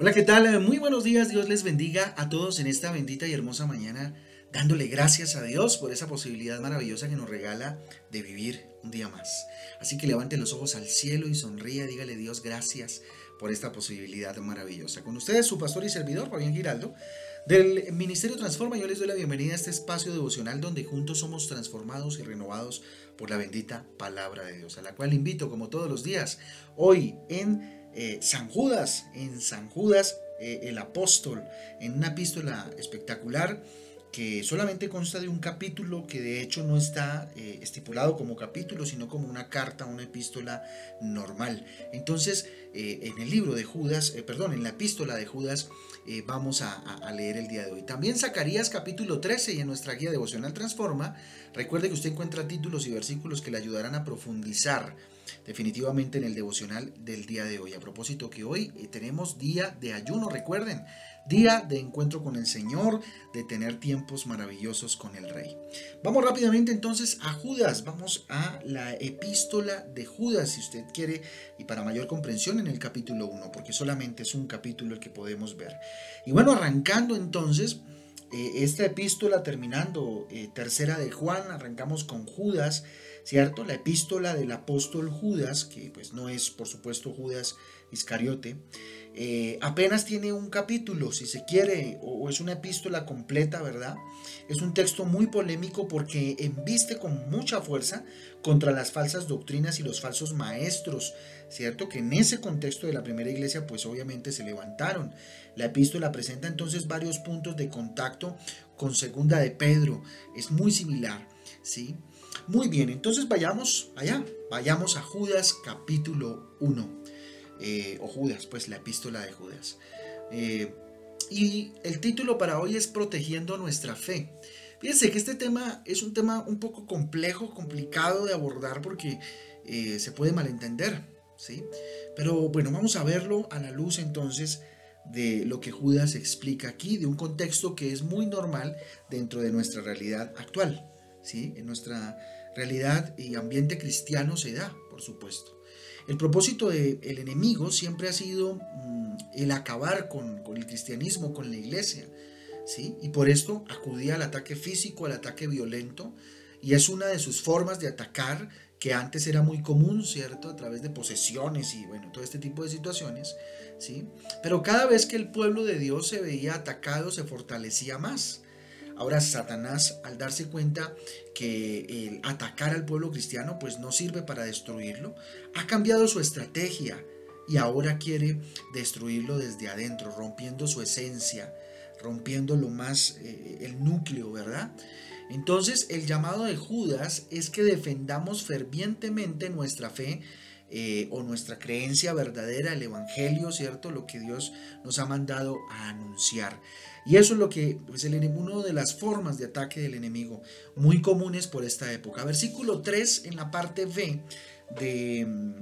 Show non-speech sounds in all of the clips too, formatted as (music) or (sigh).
Hola, ¿qué tal? Muy buenos días, Dios les bendiga a todos en esta bendita y hermosa mañana, dándole gracias a Dios por esa posibilidad maravillosa que nos regala de vivir un día más. Así que levante los ojos al cielo y sonríe, dígale Dios gracias por esta posibilidad maravillosa. Con ustedes, su pastor y servidor, Fabián Giraldo, del Ministerio Transforma, yo les doy la bienvenida a este espacio devocional donde juntos somos transformados y renovados por la bendita palabra de Dios, a la cual invito como todos los días, hoy en eh, San Judas, en San Judas eh, el apóstol, en una epístola espectacular que solamente consta de un capítulo que de hecho no está eh, estipulado como capítulo, sino como una carta, una epístola normal. Entonces, en el libro de Judas, perdón, en la epístola de Judas, vamos a, a, leer el día de hoy. También Zacarías capítulo 13 y en nuestra guía devocional Transforma, recuerde que usted encuentra títulos y versículos que le ayudarán a profundizar definitivamente en el devocional del día de hoy. A propósito que hoy eh, tenemos día de ayuno, recuerden, día de encuentro con el Señor, de tener tiempos maravillosos con el Rey. Vamos rápidamente entonces a Judas, vamos a la epístola de Judas, si usted quiere, y para mayor comprensión en el capítulo 1, porque solamente es un capítulo el que podemos ver. Y bueno, arrancando entonces... Eh, esta epístola terminando, eh, tercera de Juan, arrancamos con Judas, ¿cierto? La epístola del apóstol Judas, que pues no es por supuesto Judas Iscariote, eh, apenas tiene un capítulo, si se quiere, o, es una epístola completa, ¿verdad? Es un texto muy polémico porque embiste con mucha fuerza contra las falsas doctrinas y los falsos maestros, ¿cierto? Que en ese contexto de la primera iglesia, pues obviamente se levantaron. La epístola presenta entonces varios puntos de contacto con segunda de Pedro, es muy similar, ¿sí? Muy bien, entonces vayamos allá, vayamos a Judas capítulo 1, eh, o Judas, pues la epístola de Judas. Eh, y el título para hoy es Protegiendo nuestra fe. Fíjense que este tema es un tema un poco complejo, complicado de abordar porque eh, se puede malentender, ¿sí? Pero bueno, vamos a verlo a la luz entonces de lo que Judas explica aquí, de un contexto que es muy normal dentro de nuestra realidad actual. ¿sí? En nuestra realidad y ambiente cristiano se da, por supuesto. El propósito del enemigo siempre ha sido mm, el acabar con, el cristianismo, con la iglesia, ¿sí? Y por esto acudía al ataque físico, al ataque violento, y es una de sus formas de atacar que antes era muy común, ¿cierto? A través de posesiones y bueno, todo este tipo de situaciones, ¿sí? Pero cada vez que el pueblo de Dios se veía atacado, se fortalecía más. Ahora Satanás, al darse cuenta que el atacar al pueblo cristiano pues no sirve para destruirlo, ha cambiado su estrategia y ahora quiere destruirlo desde adentro, rompiendo su esencia, rompiendo lo más, eh, el núcleo, ¿verdad? Entonces el llamado de Judas es que defendamos fervientemente nuestra fe eh, o nuestra creencia verdadera, el Evangelio, ¿cierto? Lo que Dios nos ha mandado a anunciar. Y eso es lo que pues el una de las formas de ataque del enemigo muy comunes por esta época. Versículo 3 en la parte B de mm,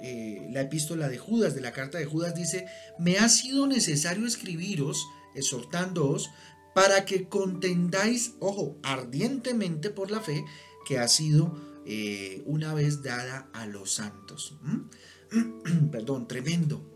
eh, la epístola de Judas, de la carta de Judas, dice, me ha sido necesario escribiros, exhortándoos, para que contendáis, ojo, ardientemente por la fe que ha sido eh, una vez dada a los santos. (clears throat) Perdón, tremendo.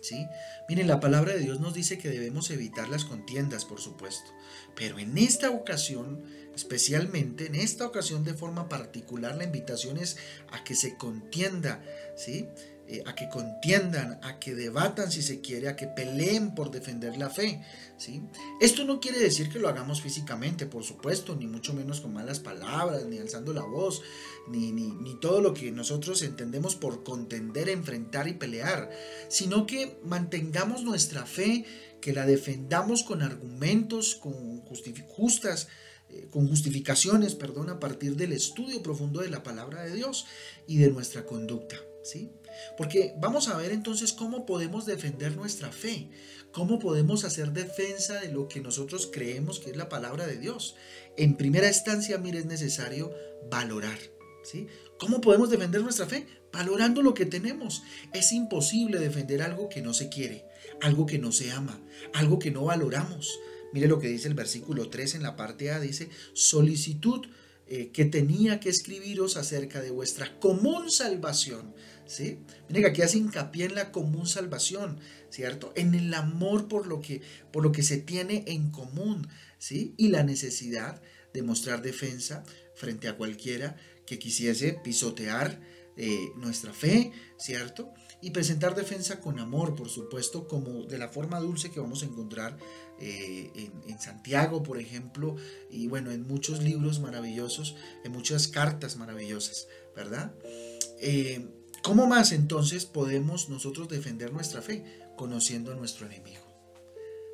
¿Sí? Miren, la palabra de Dios nos dice que debemos evitar las contiendas, por supuesto, pero en esta ocasión, especialmente en esta ocasión de forma particular, la invitación es a que se contienda, ¿sí? Eh, a que contiendan, a que debatan si se quiere, a que peleen por defender la fe. ¿sí? Esto no quiere decir que lo hagamos físicamente, por supuesto, ni mucho menos con malas palabras, ni alzando la voz, ni, ni, ni todo lo que nosotros entendemos por contender, enfrentar y pelear, sino que mantengamos nuestra fe, que la defendamos con argumentos, con justas eh, con justificaciones, perdón, a partir del estudio profundo de la palabra de Dios y de nuestra conducta. ¿sí? Porque vamos a ver entonces cómo podemos defender nuestra fe, cómo podemos hacer defensa de lo que nosotros creemos que es la palabra de Dios. En primera instancia, mire, es necesario valorar. ¿sí? ¿Cómo podemos defender nuestra fe? Valorando lo que tenemos. Es imposible defender algo que no se quiere, algo que no se ama, algo que no valoramos. Mire lo que dice el versículo 3 en la parte A, dice solicitud eh, que tenía que escribiros acerca de vuestra común salvación. ¿Sí? Miren que aquí hace hincapié en la común salvación, ¿cierto? En el amor por lo que, por lo que se tiene en común, ¿sí? Y la necesidad de mostrar defensa frente a cualquiera que quisiese pisotear eh, nuestra fe, ¿cierto? Y presentar defensa con amor, por supuesto, como de la forma dulce que vamos a encontrar eh, en, Santiago, por ejemplo, y bueno, en muchos libros maravillosos, en muchas cartas maravillosas, ¿verdad? Eh, ¿Cómo más entonces podemos nosotros defender nuestra fe? Conociendo a nuestro enemigo.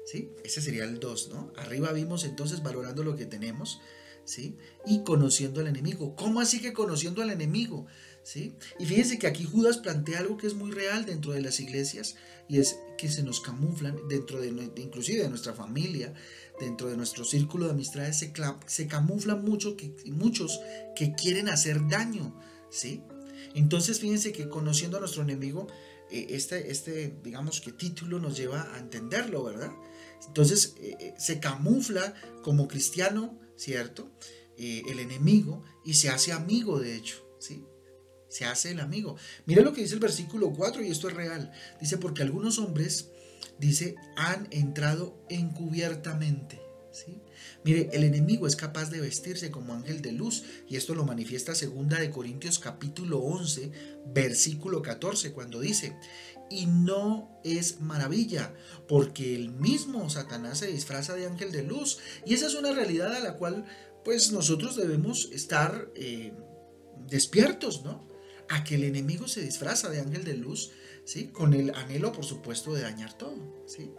¿Sí? Ese sería el 2, ¿no? Arriba vimos entonces valorando lo que tenemos, ¿sí? Y conociendo al enemigo. ¿Cómo así que conociendo al enemigo? ¿Sí? Y fíjense que aquí Judas plantea algo que es muy real dentro de las iglesias y es que se nos camuflan dentro de, inclusive de nuestra familia, dentro de nuestro círculo de amistades, se, se camuflan mucho que, muchos que quieren hacer daño, ¿sí? Entonces fíjense que conociendo a nuestro enemigo, eh, este, este, digamos que título nos lleva a entenderlo, ¿verdad? Entonces eh, eh, se camufla como cristiano, ¿cierto? el enemigo y se hace amigo, de hecho, ¿sí? Se hace el amigo. Mira lo que dice el versículo 4 y esto es real. Dice, porque algunos hombres, dice, han entrado encubiertamente Mire, el enemigo es capaz de vestirse como ángel de luz y esto lo manifiesta segunda de Corintios capítulo 11, versículo 14, cuando dice, y no es maravilla, porque el mismo Satanás se disfraza de ángel de luz y esa es una realidad a la cual pues nosotros debemos estar eh, despiertos, ¿no? A que el enemigo se disfraza de ángel de luz, ¿sí? Con el anhelo, por supuesto, de dañar todo, ¿sí?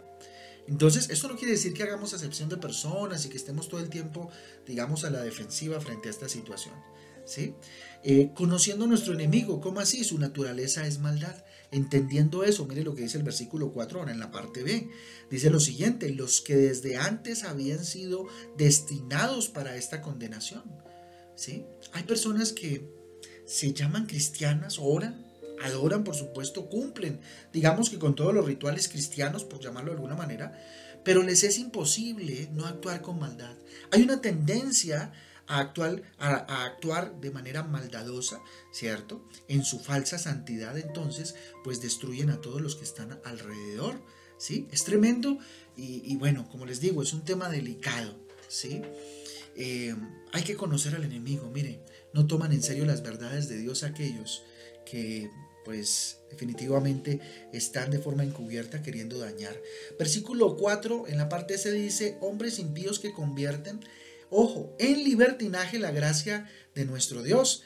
Entonces, esto no quiere decir que hagamos acepción de personas y que estemos todo el tiempo, digamos, a la defensiva frente a esta situación. ¿sí? Eh, conociendo a nuestro enemigo, ¿cómo así? Su naturaleza es maldad. Entendiendo eso, mire lo que dice el versículo 4 ahora en la parte B. Dice lo siguiente, los que desde antes habían sido destinados para esta condenación. ¿sí? Hay personas que se llaman cristianas, oran, adoran, por supuesto, cumplen, digamos que con todos los rituales cristianos, por llamarlo de alguna manera, pero les es imposible no actuar con maldad. Hay una tendencia a actuar, a, actuar de manera maldadosa, ¿cierto? En su falsa santidad, entonces, pues destruyen a todos los que están alrededor, ¿sí? Es tremendo y, bueno, como les digo, es un tema delicado, ¿sí? Eh, hay que conocer al enemigo, mire, no toman en serio las verdades de Dios aquellos que pues definitivamente están de forma encubierta queriendo dañar. Versículo 4 en la parte C dice, hombres impíos que convierten, ojo, en libertinaje la gracia de nuestro Dios.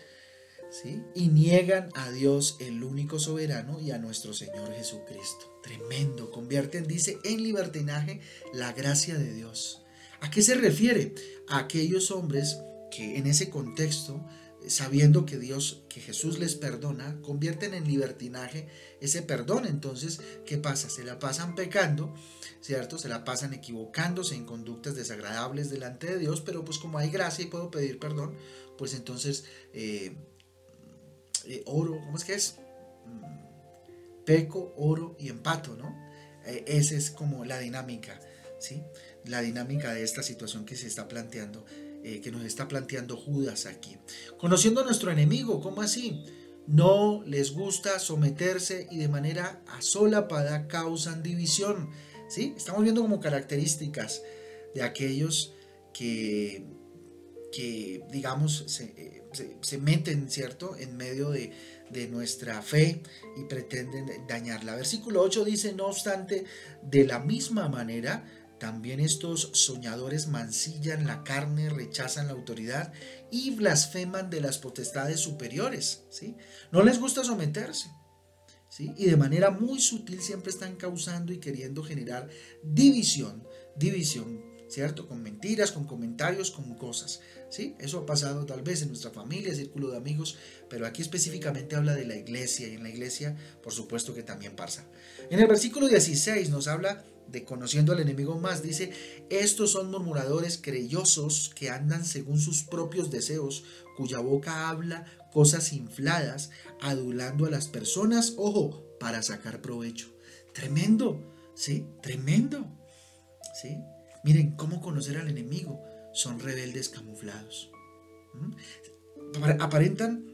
¿Sí? Y niegan a Dios el único soberano y a nuestro Señor Jesucristo. Tremendo, convierten, dice, en libertinaje la gracia de Dios. ¿A qué se refiere? A aquellos hombres que en ese contexto sabiendo que Dios, que Jesús les perdona, convierten en libertinaje ese perdón. Entonces, ¿qué pasa? Se la pasan pecando, ¿cierto? Se la pasan equivocándose en conductas desagradables delante de Dios, pero pues como hay gracia y puedo pedir perdón, pues entonces eh, eh, oro, ¿cómo es que es? Mm, peco, oro y empato, ¿no? Eh, esa es como la dinámica, ¿sí? La dinámica de esta situación que se está planteando. Eh, que nos está planteando Judas aquí. Conociendo a nuestro enemigo, ¿cómo así? No les gusta someterse y de manera asolapada causan división. ¿sí? Estamos viendo como características de aquellos que, que digamos, se, se, meten, ¿cierto?, en medio de, de nuestra fe y pretenden dañarla. Versículo 8 dice, no obstante, de la misma manera, también estos soñadores mancillan la carne, rechazan la autoridad y blasfeman de las potestades superiores. ¿sí? No les gusta someterse. ¿sí? Y de manera muy sutil siempre están causando y queriendo generar división, división, ¿cierto? Con mentiras, con comentarios, con cosas. ¿sí? Eso ha pasado tal vez en nuestra familia, círculo de amigos, pero aquí específicamente habla de la iglesia y en la iglesia, por supuesto que también pasa. En el versículo 16 nos habla de conociendo al enemigo más, dice, estos son murmuradores creyosos que andan según sus propios deseos, cuya boca habla cosas infladas, adulando a las personas, ojo, para sacar provecho. Tremendo, ¿sí? Tremendo, ¿sí? Miren, ¿cómo conocer al enemigo? Son rebeldes camuflados. Aparentan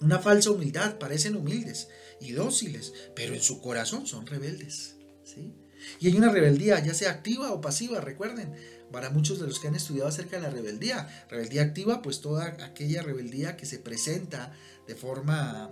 una falsa humildad, parecen humildes y dóciles, pero en su corazón son rebeldes. ¿sí? Y hay una rebeldía, ya sea activa o pasiva, recuerden, para muchos de los que han estudiado acerca de la rebeldía. Rebeldía activa, pues toda aquella rebeldía que se presenta de forma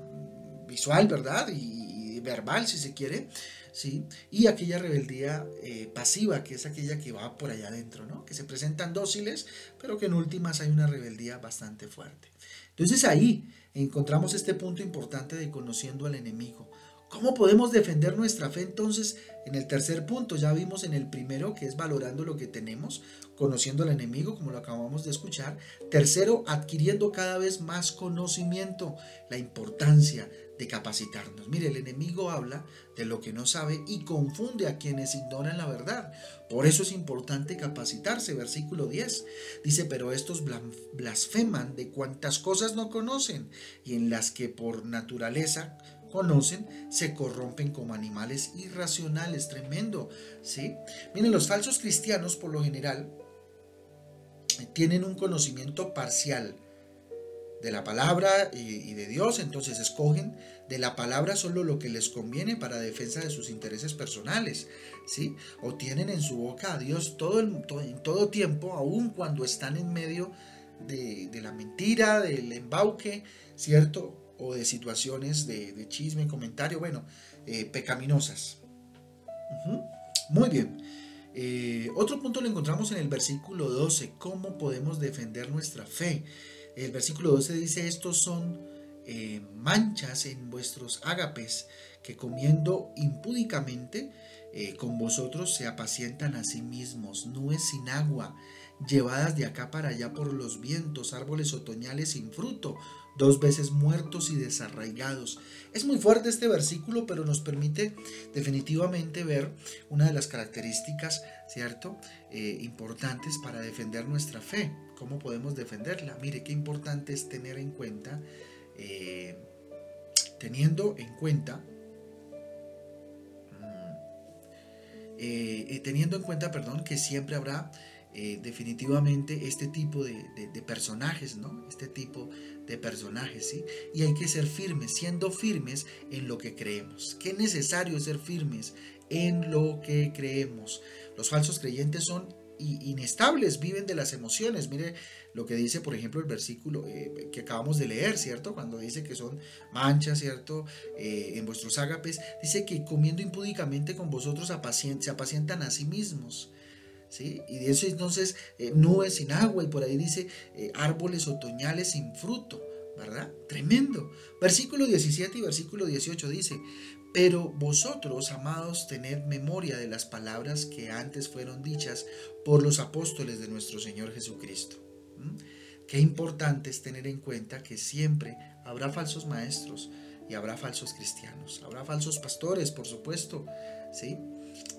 visual, ¿verdad? Y, verbal, si se quiere, ¿sí? Y aquella rebeldía eh, pasiva, que es aquella que va por allá adentro, ¿no? Que se presentan dóciles, pero que en últimas hay una rebeldía bastante fuerte. Entonces ahí encontramos este punto importante de conociendo al enemigo. ¿Cómo podemos defender nuestra fe entonces? En el tercer punto, ya vimos en el primero que es valorando lo que tenemos, conociendo al enemigo, como lo acabamos de escuchar. Tercero, adquiriendo cada vez más conocimiento, la importancia de capacitarnos. Mire, el enemigo habla de lo que no sabe y confunde a quienes ignoran la verdad. Por eso es importante capacitarse. Versículo 10 dice, pero estos blasfeman de cuantas cosas no conocen y en las que por naturaleza conocen se corrompen como animales irracionales, tremendo, ¿sí? Miren, los falsos cristianos por lo general tienen un conocimiento parcial de la palabra y, de Dios, entonces escogen de la palabra solo lo que les conviene para defensa de sus intereses personales, ¿sí? O tienen en su boca a Dios todo el, en todo tiempo, aun cuando están en medio de, de la mentira, del embauque, ¿cierto? O de situaciones de, chisme, comentario, bueno, eh, pecaminosas. Muy bien. Eh, otro punto lo encontramos en el versículo 12, cómo podemos defender nuestra fe. El versículo 12 dice, estos son eh, manchas en vuestros ágapes, que comiendo impúdicamente con vosotros se apacientan a sí mismos, nubes sin agua, llevadas de acá para allá por los vientos, árboles otoñales sin fruto, dos veces muertos y desarraigados. Es muy fuerte este versículo, pero nos permite definitivamente ver una de las características, ¿cierto?, eh, importantes para defender nuestra fe. ¿Cómo podemos defenderla? Mire, qué importante es tener en cuenta, eh, teniendo en cuenta, mm, eh, teniendo en cuenta, perdón, que siempre habrá definitivamente este tipo de, de, personajes, ¿no? Este tipo de personajes, ¿sí? Y hay que ser firmes, siendo firmes en lo que creemos. Qué necesario es ser firmes en lo que creemos. Los falsos creyentes son inestables, viven de las emociones. Mire lo que dice, por ejemplo, el versículo eh, que acabamos de leer, ¿cierto? Cuando dice que son manchas, ¿cierto? Eh, en vuestros ágapes, dice que comiendo impúdicamente con vosotros se apacientan a sí mismos. Y de eso entonces eh, nubes sin agua y por ahí dice eh, árboles otoñales sin fruto, ¿verdad? Tremendo. Versículo 17 y versículo 18 dice, pero vosotros, amados, tened memoria de las palabras que antes fueron dichas por los apóstoles de nuestro Señor Jesucristo. Qué importante es tener en cuenta que siempre habrá falsos maestros y habrá falsos cristianos, habrá falsos pastores, por supuesto, ¿sí?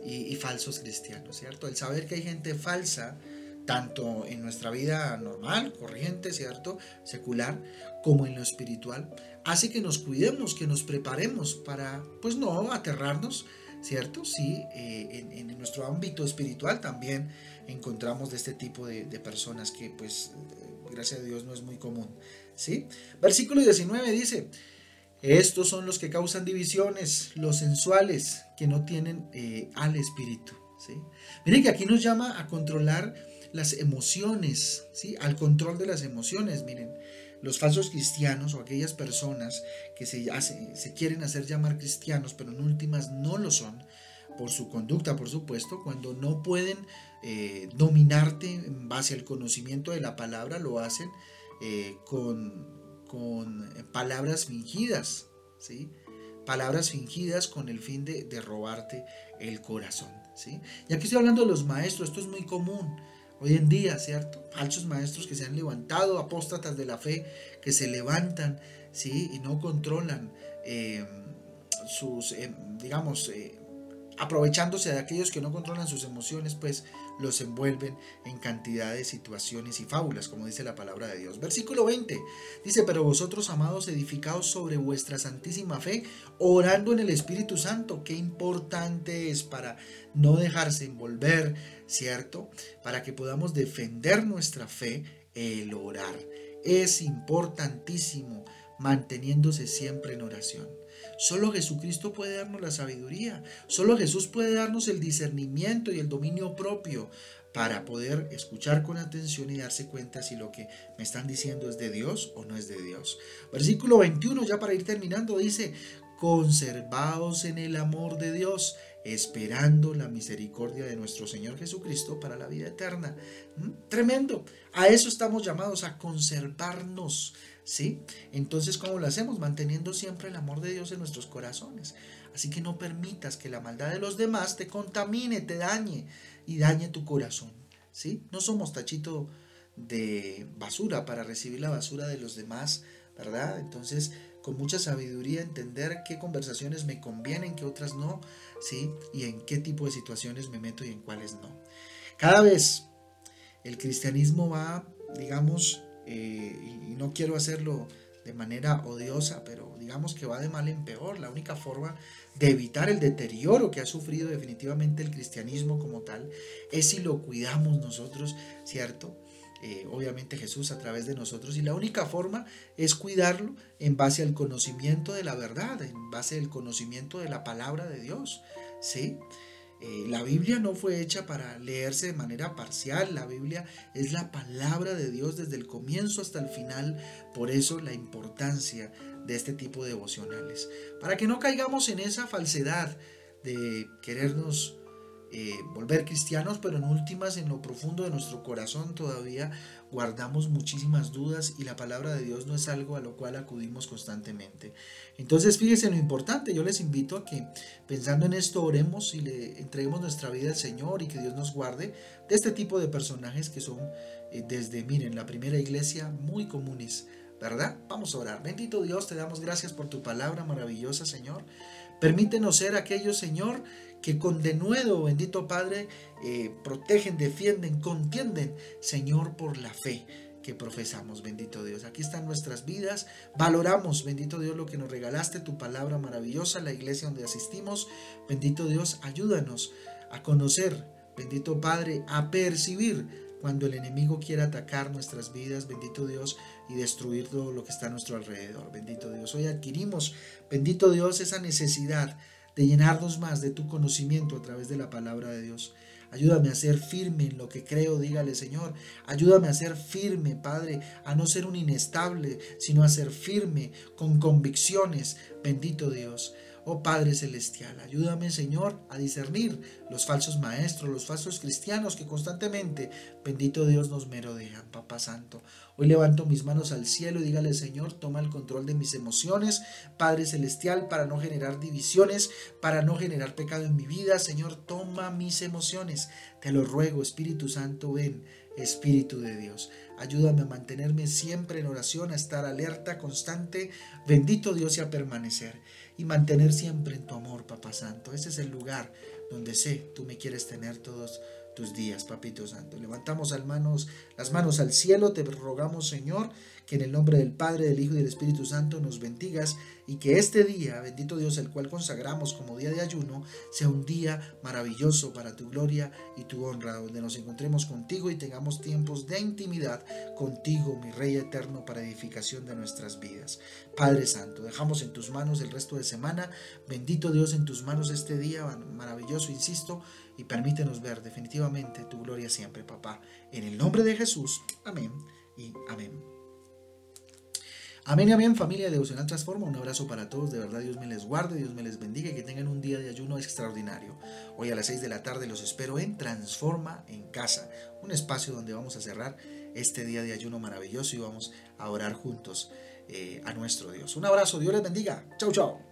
y, falsos cristianos, ¿cierto? El saber que hay gente falsa, tanto en nuestra vida normal, corriente, ¿cierto? Secular, como en lo espiritual, hace que nos cuidemos, que nos preparemos para, pues no, aterrarnos, ¿cierto? Sí, eh, en, nuestro ámbito espiritual también encontramos de este tipo de, de, personas que, pues, gracias a Dios no es muy común, ¿sí? Versículo 19 dice, estos son los que causan divisiones, los sensuales, que no tienen eh, al espíritu. Miren que aquí nos llama a controlar las emociones, ¿sí? al control de las emociones. Miren, los falsos cristianos o aquellas personas que se, se quieren hacer llamar cristianos, pero en últimas no lo son, por su conducta, por supuesto, cuando no pueden eh, dominarte en base al conocimiento de la palabra, lo hacen eh, con con palabras fingidas, ¿sí? Palabras fingidas con el fin de, robarte el corazón, ¿sí? Y aquí estoy hablando de los maestros, esto es muy común hoy en día, ¿cierto? Falsos maestros que se han levantado, apóstatas de la fe, que se levantan, ¿sí? Y no controlan eh, sus, eh, digamos, eh, aprovechándose de aquellos que no controlan sus emociones, pues los envuelven en cantidad de situaciones y fábulas, como dice la palabra de Dios. Versículo 20 dice, pero vosotros, amados, edificados sobre vuestra santísima fe, orando en el Espíritu Santo, qué importante es para no dejarse envolver, ¿cierto? Para que podamos defender nuestra fe el orar. Es importantísimo manteniéndose siempre en oración. Solo Jesucristo puede darnos la sabiduría. Solo Jesús puede darnos el discernimiento y el dominio propio para poder escuchar con atención y darse cuenta si lo que me están diciendo es de Dios o no es de Dios. Versículo 21, ya para ir terminando, dice, conservaos en el amor de Dios, esperando la misericordia de nuestro Señor Jesucristo para la vida eterna. ¿Mm? Tremendo. A eso estamos llamados, a conservarnos. ¿Sí? Entonces, ¿cómo lo hacemos? Manteniendo siempre el amor de Dios en nuestros corazones. Así que no permitas que la maldad de los demás te contamine, te dañe y dañe tu corazón. ¿Sí? No somos tachito de basura para recibir la basura de los demás, ¿verdad? Entonces, con mucha sabiduría entender qué conversaciones me convienen, qué otras no, ¿sí? Y en qué tipo de situaciones me meto y en cuáles no. Cada vez el cristianismo va, digamos, eh, y no quiero hacerlo de manera odiosa, pero digamos que va de mal en peor. La única forma de evitar el deterioro que ha sufrido definitivamente el cristianismo como tal es si lo cuidamos nosotros, ¿cierto? Eh, obviamente Jesús a través de nosotros y la única forma es cuidarlo en base al conocimiento de la verdad, en base al conocimiento de la palabra de Dios, ¿sí? Eh, la Biblia no fue hecha para leerse de manera parcial, la Biblia es la palabra de Dios desde el comienzo hasta el final, por eso la importancia de este tipo de devocionales, para que no caigamos en esa falsedad de querernos eh, volver cristianos, pero en últimas, en lo profundo de nuestro corazón todavía guardamos muchísimas dudas y la palabra de Dios no es algo a lo cual acudimos constantemente. Entonces, fíjense lo importante, yo les invito a que pensando en esto oremos y le entreguemos nuestra vida al Señor y que Dios nos guarde de este tipo de personajes que son eh, desde, miren, la primera iglesia muy comunes. ¿Verdad? Vamos a orar. Bendito Dios, te damos gracias por tu palabra maravillosa, Señor. Permítenos ser aquellos, Señor, que con denuedo, bendito Padre, eh, protegen, defienden, contienden, Señor, por la fe que profesamos, bendito Dios. Aquí están nuestras vidas, valoramos, bendito Dios, lo que nos regalaste, tu palabra maravillosa, la iglesia donde asistimos, bendito Dios, ayúdanos a conocer, bendito Padre, a percibir cuando el enemigo quiera atacar nuestras vidas, bendito Dios, y destruir todo lo que está a nuestro alrededor, bendito Dios. Hoy adquirimos, bendito Dios, esa necesidad de llenarnos más de tu conocimiento a través de la palabra de Dios. Ayúdame a ser firme en lo que creo, dígale Señor. Ayúdame a ser firme, Padre, a no ser un inestable, sino a ser firme, con convicciones. Bendito Dios. Oh Padre Celestial, ayúdame Señor a discernir los falsos maestros, los falsos cristianos que constantemente, bendito Dios, nos merodean, Papá Santo. Hoy levanto mis manos al cielo y dígale Señor, toma el control de mis emociones, Padre Celestial, para no generar divisiones, para no generar pecado en mi vida. Señor, toma mis emociones. Te lo ruego, Espíritu Santo, ven. Espíritu de Dios. Ayúdame a mantenerme siempre en oración, a estar alerta, constante. Bendito Dios y a permanecer y mantener siempre en tu amor, Papá Santo. Ese es el lugar donde sé tú me quieres tener todos tus días, Papito Santo. Levantamos las manos, las manos al cielo, te rogamos, Señor, que en el nombre del Padre, del Hijo y del Espíritu Santo nos bendigas y que este día, bendito Dios, el cual consagramos como día de ayuno, sea un día maravilloso para tu gloria y tu honra, donde nos encontremos contigo y tengamos tiempos de intimidad contigo, mi Rey eterno, para edificación de nuestras vidas. Padre Santo, dejamos en tus manos el resto de semana. Bendito Dios, en tus manos este día maravilloso, insisto, y permítenos ver definitivamente tu gloria siempre, papá. En el nombre de Jesús, amén y amén. Amén y amén, familia de Devocional Transforma. Un abrazo para todos. De verdad, Dios me les guarde, Dios me les bendiga y que tengan un día de ayuno extraordinario. Hoy a las 6 de la tarde los espero en Transforma en Casa, un espacio donde vamos a cerrar este día de ayuno maravilloso y vamos a orar juntos eh, a nuestro Dios. Un abrazo, Dios les bendiga. Chau, chau.